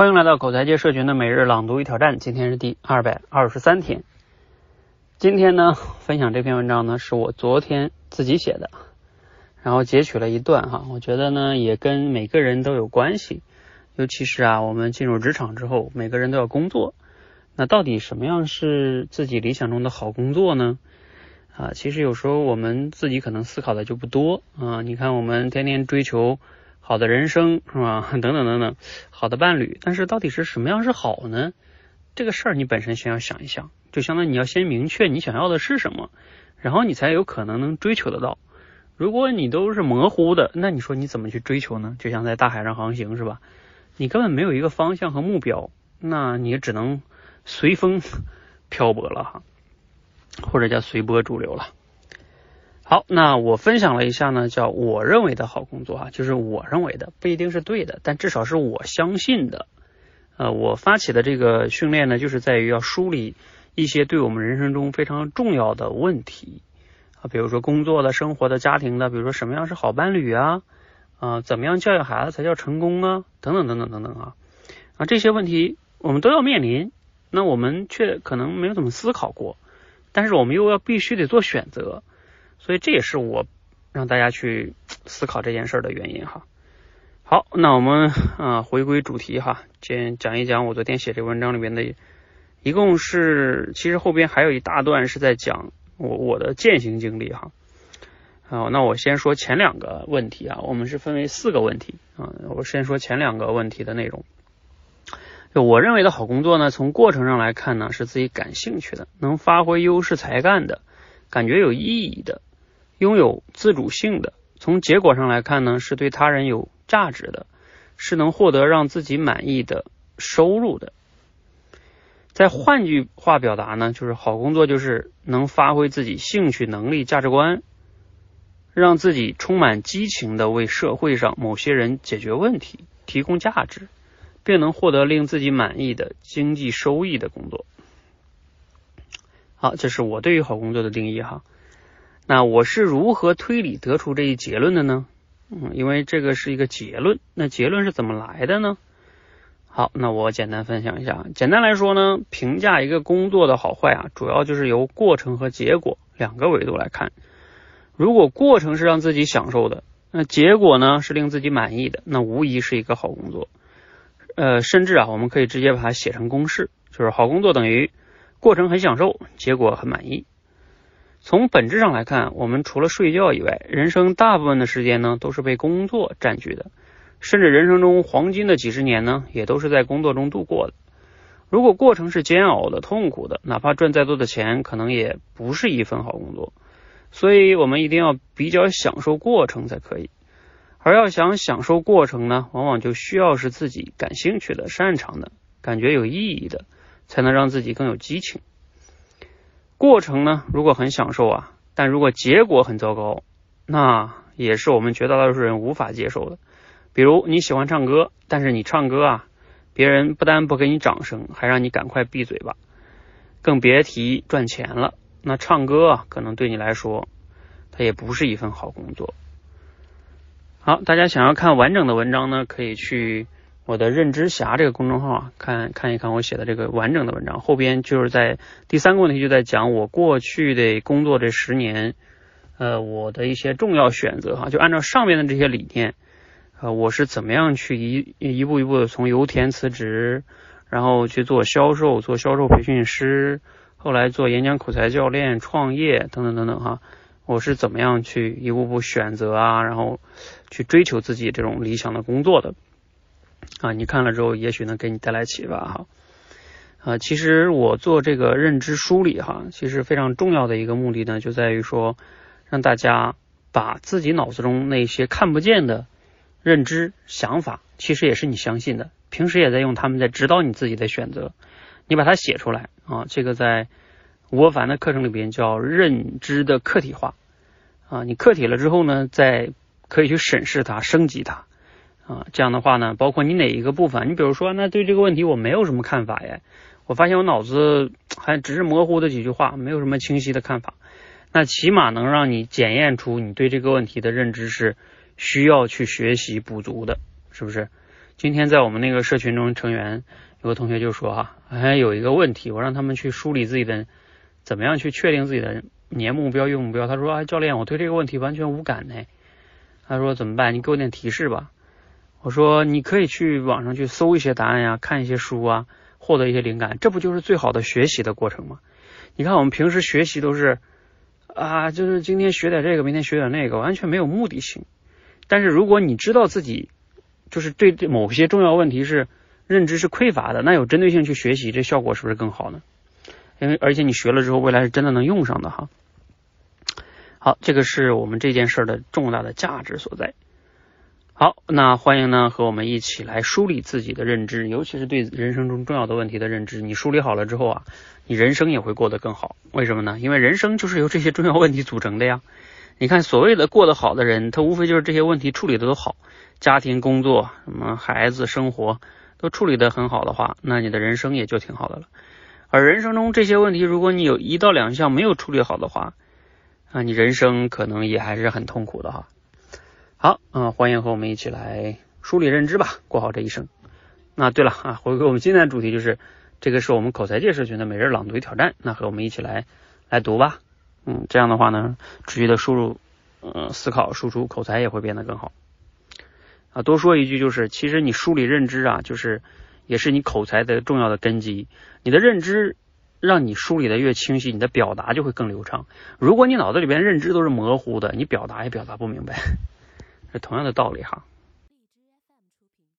欢迎来到口才界社群的每日朗读与挑战，今天是第二百二十三天。今天呢，分享这篇文章呢，是我昨天自己写的，然后截取了一段哈，我觉得呢，也跟每个人都有关系，尤其是啊，我们进入职场之后，每个人都要工作，那到底什么样是自己理想中的好工作呢？啊，其实有时候我们自己可能思考的就不多啊，你看我们天天追求。好的人生是吧？等等等等，好的伴侣，但是到底是什么样是好呢？这个事儿你本身先要想一想，就相当于你要先明确你想要的是什么，然后你才有可能能追求得到。如果你都是模糊的，那你说你怎么去追求呢？就像在大海上航行是吧？你根本没有一个方向和目标，那你只能随风 漂泊了哈，或者叫随波逐流了。好，那我分享了一下呢，叫我认为的好工作啊，就是我认为的不一定是对的，但至少是我相信的。呃，我发起的这个训练呢，就是在于要梳理一些对我们人生中非常重要的问题啊，比如说工作的、生活的、家庭的，比如说什么样是好伴侣啊，啊，怎么样教育孩子才叫成功啊，等等等等等等啊，啊，这些问题我们都要面临，那我们却可能没有怎么思考过，但是我们又要必须得做选择。所以这也是我让大家去思考这件事儿的原因哈。好，那我们啊回归主题哈，先讲一讲我昨天写这文章里面的，一共是其实后边还有一大段是在讲我我的践行经历哈。好，那我先说前两个问题啊，我们是分为四个问题啊，我先说前两个问题的内容。就我认为的好工作呢，从过程上来看呢，是自己感兴趣的，能发挥优势才干的，感觉有意义的。拥有自主性的，从结果上来看呢，是对他人有价值的，是能获得让自己满意的收入的。再换句话表达呢，就是好工作就是能发挥自己兴趣、能力、价值观，让自己充满激情的为社会上某些人解决问题、提供价值，并能获得令自己满意的经济收益的工作。好，这是我对于好工作的定义哈。那我是如何推理得出这一结论的呢？嗯，因为这个是一个结论，那结论是怎么来的呢？好，那我简单分享一下。简单来说呢，评价一个工作的好坏啊，主要就是由过程和结果两个维度来看。如果过程是让自己享受的，那结果呢是令自己满意的，那无疑是一个好工作。呃，甚至啊，我们可以直接把它写成公式，就是好工作等于过程很享受，结果很满意。从本质上来看，我们除了睡觉以外，人生大部分的时间呢都是被工作占据的，甚至人生中黄金的几十年呢也都是在工作中度过的。如果过程是煎熬的、痛苦的，哪怕赚再多的钱，可能也不是一份好工作。所以，我们一定要比较享受过程才可以。而要想享受过程呢，往往就需要是自己感兴趣的、擅长的、感觉有意义的，才能让自己更有激情。过程呢，如果很享受啊，但如果结果很糟糕，那也是我们绝大多数人无法接受的。比如你喜欢唱歌，但是你唱歌啊，别人不但不给你掌声，还让你赶快闭嘴吧，更别提赚钱了。那唱歌啊，可能对你来说，它也不是一份好工作。好，大家想要看完整的文章呢，可以去。我的认知侠这个公众号啊，看看一看我写的这个完整的文章，后边就是在第三个问题就在讲我过去的工作这十年，呃，我的一些重要选择哈，就按照上面的这些理念，呃，我是怎么样去一一步一步的从油田辞职，然后去做销售，做销售培训师，后来做演讲口才教练，创业等等等等哈，我是怎么样去一步步选择啊，然后去追求自己这种理想的工作的。啊，你看了之后，也许能给你带来启发哈。啊，其实我做这个认知梳理哈，其实非常重要的一个目的呢，就在于说，让大家把自己脑子中那些看不见的认知想法，其实也是你相信的，平时也在用他们在指导你自己的选择，你把它写出来啊。这个在吴凡的课程里边叫认知的客体化啊，你客体了之后呢，再可以去审视它，升级它。啊，这样的话呢，包括你哪一个部分，你比如说，那对这个问题我没有什么看法呀，我发现我脑子还只是模糊的几句话，没有什么清晰的看法，那起码能让你检验出你对这个问题的认知是需要去学习补足的，是不是？今天在我们那个社群中成员有个同学就说哈，哎，有一个问题，我让他们去梳理自己的，怎么样去确定自己的年目标、月目标。他说啊，教练，我对这个问题完全无感呢。他说怎么办？你给我点提示吧。我说你可以去网上去搜一些答案呀，看一些书啊，获得一些灵感，这不就是最好的学习的过程吗？你看我们平时学习都是啊，就是今天学点这个，明天学点那个，完全没有目的性。但是如果你知道自己就是对某些重要问题是认知是匮乏的，那有针对性去学习，这效果是不是更好呢？因为而且你学了之后，未来是真的能用上的哈。好，这个是我们这件事的重大的价值所在。好，那欢迎呢和我们一起来梳理自己的认知，尤其是对人生中重要的问题的认知。你梳理好了之后啊，你人生也会过得更好。为什么呢？因为人生就是由这些重要问题组成的呀。你看，所谓的过得好的人，他无非就是这些问题处理的都好，家庭、工作、什么孩子、生活都处理的很好的话，那你的人生也就挺好的了。而人生中这些问题，如果你有一到两项没有处理好的话，啊，你人生可能也还是很痛苦的哈。好，嗯，欢迎和我们一起来梳理认知吧，过好这一生。那对了啊，回归我们今天的主题，就是这个是我们口才界社群的每日朗读挑战。那和我们一起来来读吧，嗯，这样的话呢，持续的输入，嗯，思考输出，口才也会变得更好。啊，多说一句，就是其实你梳理认知啊，就是也是你口才的重要的根基。你的认知让你梳理的越清晰，你的表达就会更流畅。如果你脑子里边认知都是模糊的，你表达也表达不明白。是同样的道理哈。